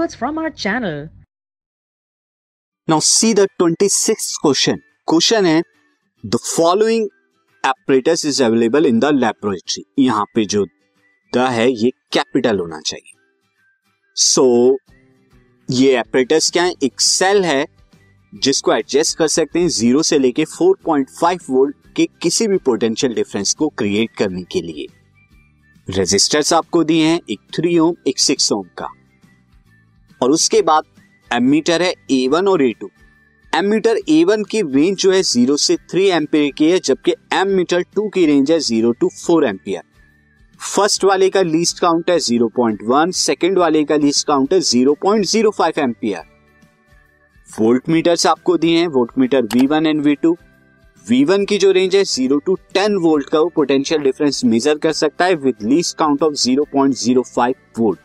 videos from our channel. Now see the 26th question. Question है the following apparatus is available in the laboratory. यहाँ पे जो the है ये capital होना चाहिए सो so, ये एपरेटस क्या है एक सेल है जिसको एडजस्ट कर सकते हैं ज़ीरो से लेके 4.5 वोल्ट के किसी भी पोटेंशियल डिफरेंस को क्रिएट करने के लिए रेजिस्टर्स आपको दिए हैं एक थ्री ओम एक सिक्स ओम का और उसके बाद एमीटर है ए वन और A two ammeter A one की रेंज जो है ज़ीरो से थ्री एम्पियर की है, जबकि एम मीटर टू की रेंज है zero to four ampere first वाले का लीस्ट काउंट है 0.1 सेकंड वाले का लीस्ट काउंट है 0.05 एम्पियर वोल्ट मीटर्स आपको दिए हैं volt meter V1 and V2 V1 की जो रेंज है 0 टू 10 वोल्ट का, वो पोटेंशियल डिफरेंस मेजर कर सकता है with least count of 0.05 volt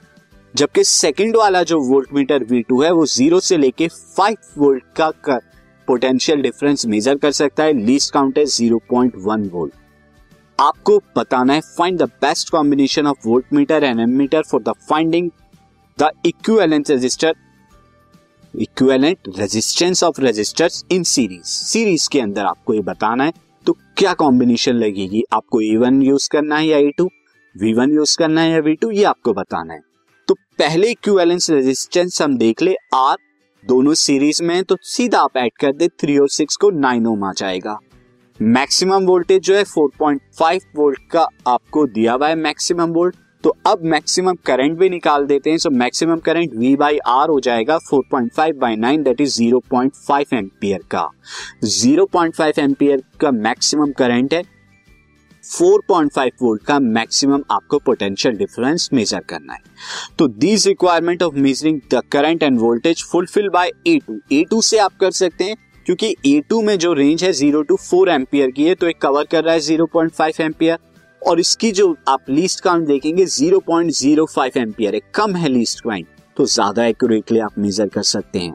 जबकि सेकंड वाला जो वोल्ट मीटर V2 है, वो ज़ीरो से लेके 5 वोल्ट का कर पोटेंशियल डिफरेंस मेजर कर सकता है लीस्ट काउंट है 0.1 वोल्ट आपको बताना है find the best combination of voltmeter and ammeter for the finding the equivalent resistor equivalent resistance of resistors in series series के अंदर आपको ये बताना है तो क्या कॉम्बिनेशन लगेगी? आपको ए वन यूज़ करना है या A two V one use करना है या वी टू ये आपको बताना है। तो पहले इक्विवेलेंस रेजिस्टेंस हम देख ले आर दोनों सीरीज़ में तो सीधा आप ऐड कर दे थ्री और सिक्स को नाइन ओम आ जाएगा। मैक्सिमम वोल्टेज जो है 4.5 वोल्ट का आपको दिया हुआ है मैक्सिमम वोल्ट तो अब मैक्सिमम करंट भी निकाल देते हैं so maximum current V by R हो जाएगा 4.5 point five by nine that is 0.5 ampere का। 0.5 एम्पियर का मैक्सिमम करंट है 4.5 वोल्ट का मैक्सिमम आपको पोटेंशियल डिफरेंस मेजर करना है। तो these requirement of measuring the current and voltage fulfil by A two A two से आप कर सकते हैं, क्योंकि ए टू में जो रेंज है ज़ीरो टू फोर एम्पियर की है तो एक कवर कर रहा है ज़ीरो पॉइंट फाइव एम्पियर और इसकी जो आप लीस्ट काउंट देखेंगे zero point zero five ampere है कम है लीस्ट काउंट तो ज़्यादा एक्यूरेटली आप मेजर कर सकते हैं।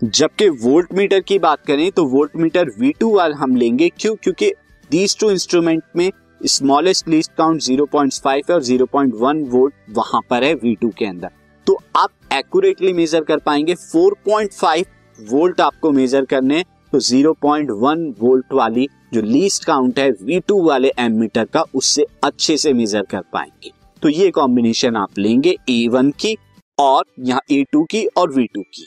जबकि वोल्ट मीटर की बात करें तो वोल्ट मीटर वी टू वाल हम लेंगे क्यों क्योंकि दीज टू इंस्ट्रूमेंट में स्मॉलेस्ट लीस्ट काउंट 0.5 है और 0.1 वोल्ट वहाँ पर है V2 के अंदर। तो आप एक्यूरेटली मेजर कर पाएँगे 4.5 वोल्ट आपको मेजर करने तो 0.1 वोल्ट वाली जो लीस्ट काउंट है V2 वाले एमीटर का, उससे अच्छे से मेजर कर पाएँगे। तो ये कॉम्बिनेशन आप लेंगे A1 की और यहाँ A2 की और V2 की।